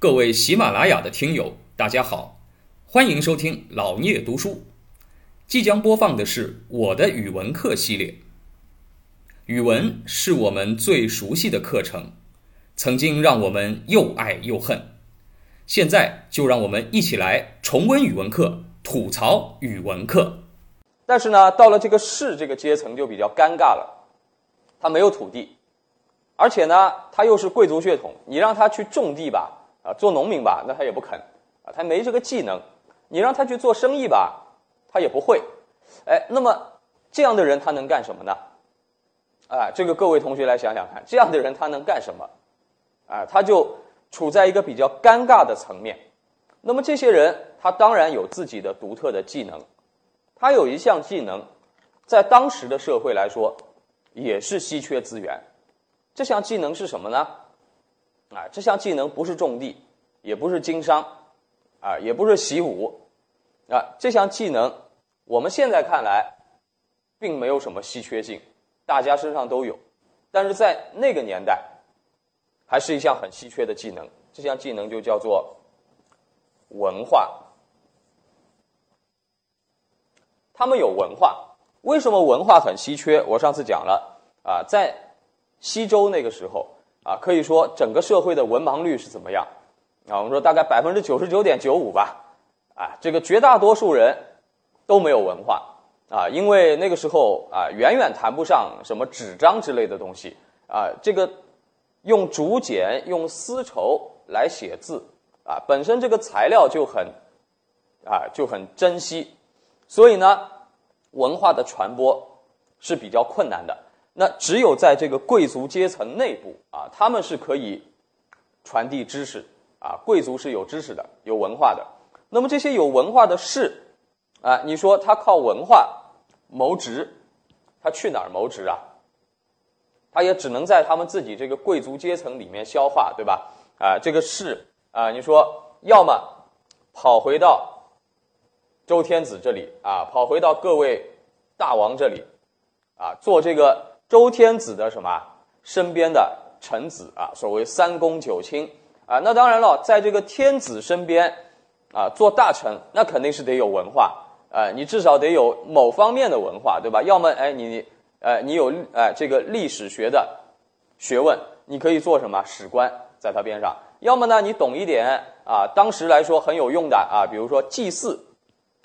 各位喜马拉雅的听友，大家好，欢迎收听老聂读书。即将播放的是我的语文课系列。语文是我们最熟悉的课程，曾经让我们又爱又恨。现在就让我们一起来重温语文课，吐槽语文课。但是呢，到了这个士这个阶层就比较尴尬了，他没有土地，而且呢，他又是贵族血统，你让他去种地吧，啊，做农民吧，那他也不肯，啊，他没这个技能。你让他去做生意吧。他也不会，哎，那么这样的人他能干什么呢？啊，这个各位同学来想想看，这样的人他能干什么？啊，他就处在一个比较尴尬的层面。那么这些人他当然有自己的独特的技能，他有一项技能，在当时的社会来说也是稀缺资源。这项技能是什么呢？啊，这项技能不是种地，也不是经商，啊，也不是习武。啊，这项技能，我们现在看来，并没有什么稀缺性，大家身上都有，但是在那个年代，还是一项很稀缺的技能。这项技能就叫做文化。他们有文化，为什么文化很稀缺？我上次讲了啊，在西周那个时候啊，可以说整个社会的文盲率是怎么样？啊，我们说大概百分之九十九点九五吧。啊，这个绝大多数人都没有文化啊，因为那个时候啊，远远谈不上什么纸张之类的东西啊。这个用竹简、用丝绸来写字啊，本身这个材料就很啊就很珍惜，所以呢，文化的传播是比较困难的。那只有在这个贵族阶层内部啊，他们是可以传递知识啊，贵族是有知识的、有文化的。那么这些有文化的士，啊，你说他靠文化谋职，他去哪儿谋职啊？他也只能在他们自己这个贵族阶层里面消化，对吧？啊，这个士啊，你说要么跑回到周天子这里啊，跑回到各位大王这里啊，做这个周天子的什么身边的臣子啊，所谓三公九卿啊。那当然了，在这个天子身边。啊，做大臣那肯定是得有文化，呃，你至少得有某方面的文化，对吧？要么，哎，你，呃，你有，哎，这个历史学的学问，你可以做什么史官，在他边上；要么呢，你懂一点啊，当时来说很有用的啊，比如说祭祀，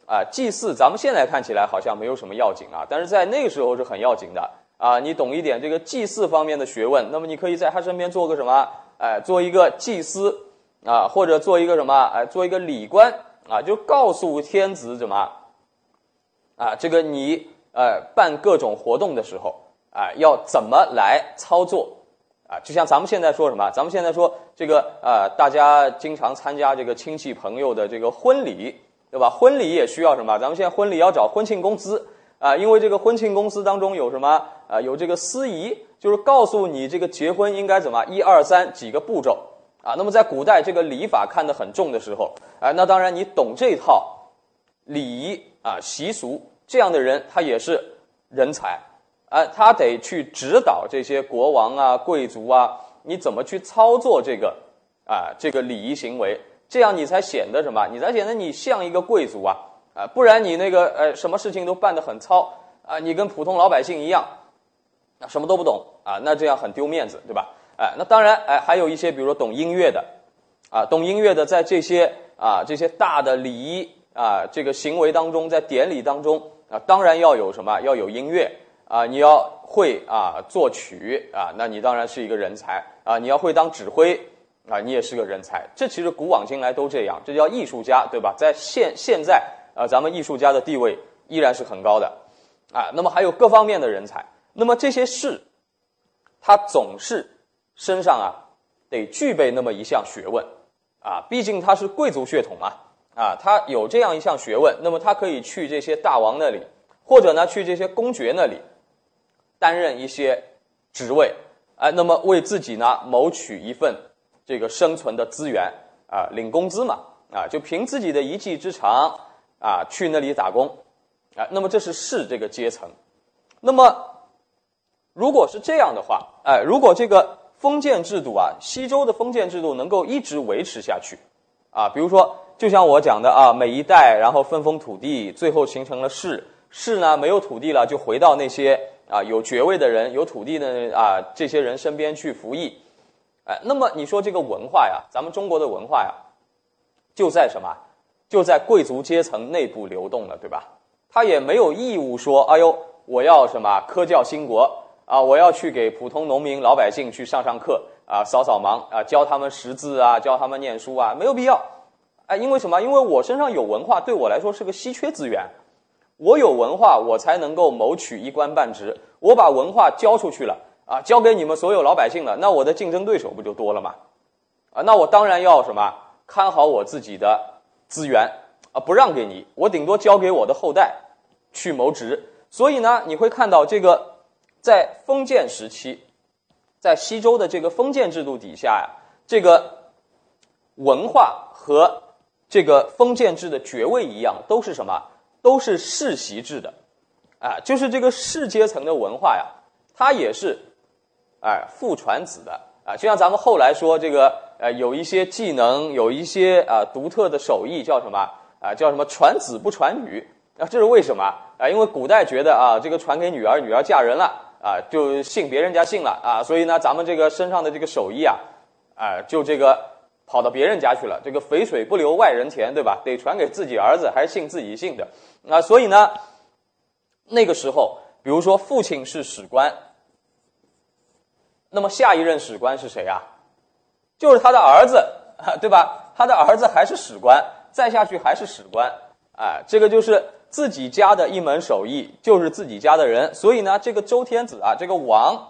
啊，祭祀，咱们现在看起来好像没有什么要紧啊，但是在那个时候是很要紧的啊。你懂一点这个祭祀方面的学问，那么你可以在他身边做个什么？哎，做一个祭司。啊，或者做一个什么？哎，做一个礼官啊，就告诉天子怎么啊？这个你呃办各种活动的时候啊，要怎么来操作啊？就像咱们现在说什么？咱们现在说这个呃，大家经常参加这个亲戚朋友的这个婚礼，对吧？婚礼也需要什么？咱们现在婚礼要找婚庆公司啊，因为这个婚庆公司当中有什么啊？有这个司仪，就是告诉你这个结婚应该怎么一二三几个步骤。啊，那么在古代这个礼法看得很重的时候，啊，那当然你懂这套礼仪啊习俗，这样的人他也是人才，啊，他得去指导这些国王啊、贵族啊，你怎么去操作这个啊这个礼仪行为，这样你才显得什么？你才显得你像一个贵族啊，啊，不然你那个呃什么事情都办得很糙啊，你跟普通老百姓一样，什么都不懂啊，那这样很丢面子，对吧？哎，那当然，哎，还有一些，比如说懂音乐的，啊，懂音乐的，在这些啊这些大的礼仪啊这个行为当中，在典礼当中啊，当然要有什么，要有音乐啊，你要会啊作曲啊，那你当然是一个人才啊，你要会当指挥啊，你也是个人才。这其实古往今来都这样，这叫艺术家，对吧？在现现在啊，咱们艺术家的地位依然是很高的啊。那么还有各方面的人才，那么这些士，他总是。身上啊，得具备那么一项学问，啊，毕竟他是贵族血统嘛，啊，他有这样一项学问，那么他可以去这些大王那里，或者呢去这些公爵那里，担任一些职位，哎，那么为自己呢谋取一份这个生存的资源，啊，领工资嘛，啊，就凭自己的一技之长，啊，去那里打工，啊，那么这是士这个阶层，那么如果是这样的话，哎，如果这个。封建制度啊，西周的封建制度能够一直维持下去，啊，比如说，就像我讲的啊，每一代然后分封土地，最后形成了市，市呢没有土地了，就回到那些啊有爵位的人、有土地的啊这些人身边去服役，哎，那么你说这个文化呀，咱们中国的文化呀，就在什么？就在贵族阶层内部流动了，对吧？他也没有义务说，哎呦，我要什么科教兴国啊，我要去给普通农民老百姓去上上课啊，扫扫盲啊，教他们识字啊，教他们念书啊，没有必要。哎，因为什么？因为我身上有文化，对我来说是个稀缺资源。我有文化，我才能够谋取一官半职。我把文化交出去了啊，交给你们所有老百姓了，那我的竞争对手不就多了吗？啊，那我当然要什么看好我自己的资源啊，不让给你，我顶多交给我的后代。去谋职，所以呢，你会看到这个在封建时期，在西周的这个封建制度底下呀，这个文化和这个封建制的爵位一样，都是什么？都是世袭制的，啊，就是这个士阶层的文化呀，它也是哎父传子的啊，就像咱们后来说这个呃，有一些技能，有一些啊独特的手艺，叫什么啊？叫什么传子不传女？啊，这是为什么啊？因为古代觉得啊，这个传给女儿，女儿嫁人了啊，就姓别人家姓了啊，所以呢，咱们这个身上的这个手艺啊，啊，就这个跑到别人家去了。这个肥水不流外人田，对吧？得传给自己儿子，还是姓自己姓的啊。所以呢，那个时候，比如说父亲是史官，那么下一任史官是谁啊？就是他的儿子，对吧？他的儿子还是史官，再下去还是史官，哎，这个就是。自己家的一门手艺就是自己家的人，所以呢，这个周天子啊，这个王，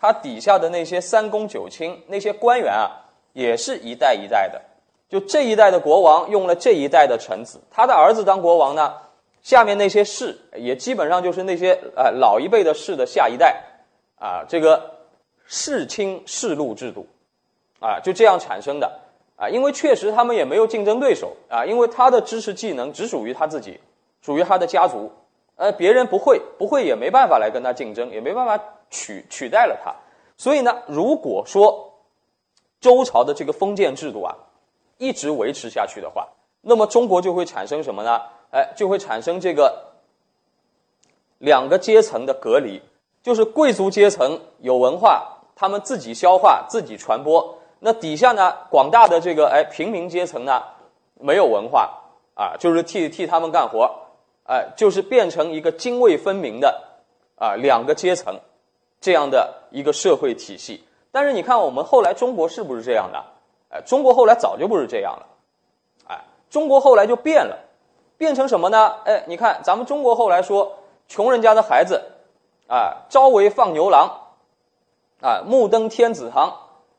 他底下的那些三公九卿那些官员啊，也是一代一代的。就这一代的国王用了这一代的臣子，他的儿子当国王呢，下面那些士也基本上就是那些呃老一辈的士的下一代啊，这个世卿世禄制度啊，就这样产生的啊。因为确实他们也没有竞争对手啊，因为他的知识技能只属于他自己。属于他的家族，呃，别人不会，不会也没办法来跟他竞争，也没办法取取代了他。所以呢，如果说周朝的这个封建制度啊一直维持下去的话，那么中国就会产生什么呢？哎，就会产生这个两个阶层的隔离，就是贵族阶层有文化，他们自己消化、自己传播；那底下呢，广大的这个哎平民阶层呢没有文化啊，就是替替他们干活。哎，就是变成一个泾渭分明的啊两个阶层这样的一个社会体系。但是你看，我们后来中国是不是这样的？哎，中国后来早就不是这样了。哎，中国后来就变了，变成什么呢？哎，你看咱们中国后来说，穷人家的孩子啊，朝为放牛郎，啊，暮登天子堂。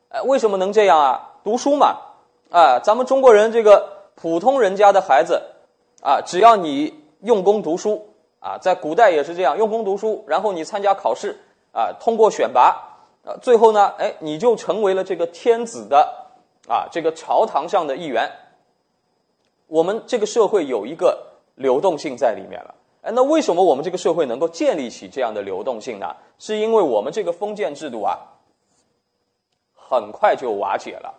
哎，为什么能这样啊？读书嘛。啊，咱们中国人这个普通人家的孩子啊，只要你。用功读书啊，在古代也是这样，用功读书，然后你参加考试啊，通过选拔啊，最后呢，哎，你就成为了这个天子的啊，这个朝堂上的一员。我们这个社会有一个流动性在里面了，哎，那为什么我们这个社会能够建立起这样的流动性呢？是因为我们这个封建制度啊，很快就瓦解了，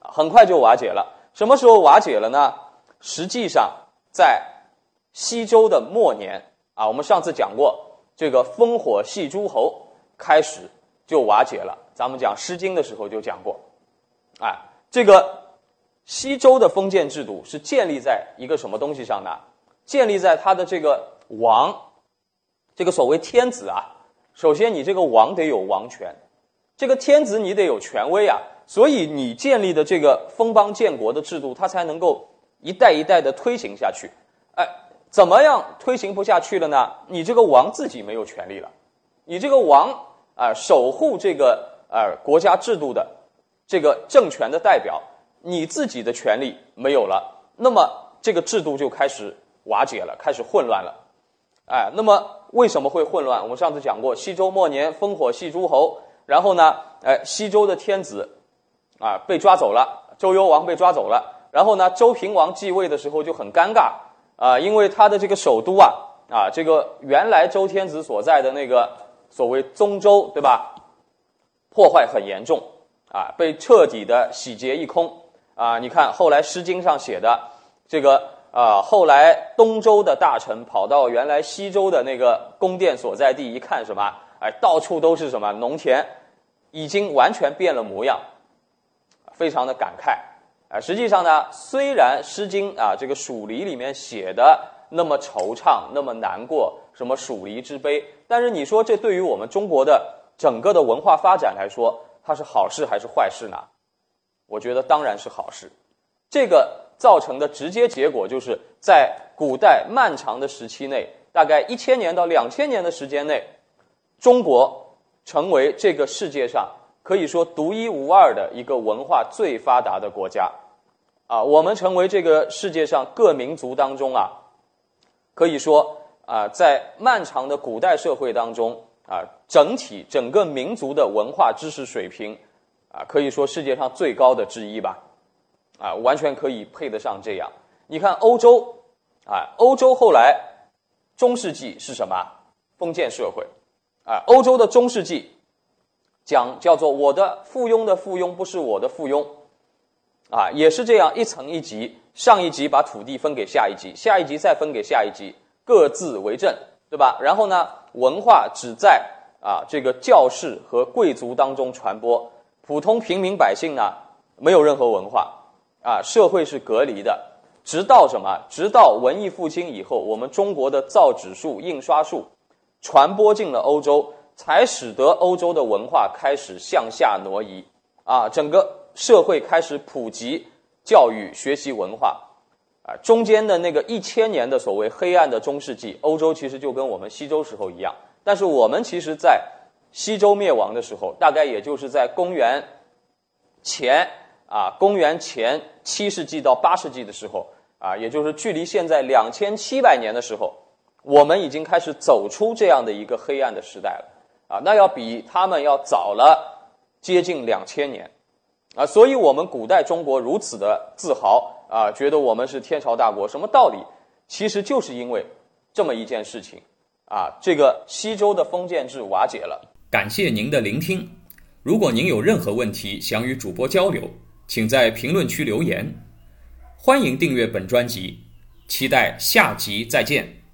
很快就瓦解了。什么时候瓦解了呢？实际上在。西周的末年啊，我们上次讲过，这个烽火戏诸侯开始就瓦解了。咱们讲《诗经》的时候就讲过，哎，这个西周的封建制度是建立在一个什么东西上呢？建立在他的这个王，这个所谓天子啊。首先，你这个王得有王权，这个天子你得有权威啊。所以，你建立的这个封邦建国的制度，它才能够一代一代的推行下去。哎。怎么样推行不下去了呢？你这个王自己没有权利了，你这个王啊，守护这个呃国家制度的这个政权的代表，你自己的权利没有了，那么这个制度就开始瓦解了，开始混乱了。哎，那么为什么会混乱？我们上次讲过，西周末年烽火戏诸侯，然后呢，哎，西周的天子啊被抓走了，周幽王被抓走了，然后呢，周平王继位的时候就很尴尬。啊，因为他的这个首都啊，啊，这个原来周天子所在的那个所谓宗周，对吧？破坏很严重啊，被彻底的洗劫一空啊！你看后来《诗经》上写的这个啊，后来东周的大臣跑到原来西周的那个宫殿所在地一看，什么？哎，到处都是什么农田，已经完全变了模样，非常的感慨啊！实际上呢，虽然《诗经》啊这个黍离里面写的那么惆怅，那么难过，什么黍离之悲，但是你说这对于我们中国的。整个的文化发展来说，它是好事还是坏事呢？我觉得当然是好事。这个造成的直接结果，就是在古代漫长的时期内，大概一千年到两千年的时间内，中国成为这个世界上可以说独一无二的一个文化最发达的国家。啊，我们成为这个世界上各民族当中啊，可以说啊，在漫长的古代社会当中。啊，整体整个民族的文化知识水平，啊，可以说世界上最高的之一吧，啊，完全可以配得上这样。你看欧洲，啊，欧洲后来中世纪是什么？封建社会，啊，欧洲的中世纪讲叫做我的附庸的附庸不是我的附庸，啊，也是这样一层一级，上一级把土地分给下一级，下一级再分给下一级，各自为政，对吧？然后呢？文化只在啊这个教士和贵族当中传播，普通平民百姓呢没有任何文化啊，社会是隔离的。直到什么？直到文艺复兴以后，我们中国的造纸术、印刷术传播进了欧洲，才使得欧洲的文化开始向下挪移啊，整个社会开始普及教育、学习文化。啊，中间的那个一千年的所谓黑暗的中世纪，欧洲其实就跟我们西周时候一样。但是我们其实，在西周灭亡的时候，大概也就是在公元前啊，公元前七世纪到八世纪的时候啊，也就是距离现在两千七百年的时候，我们已经开始走出这样的一个黑暗的时代了啊，那要比他们要早了接近两千年啊，所以我们古代中国如此的自豪。啊，觉得我们是天朝大国，什么道理？其实就是因为这么一件事情啊，这个西周的封建制瓦解了。感谢您的聆听。如果您有任何问题想与主播交流，请在评论区留言。欢迎订阅本专辑，期待下集再见。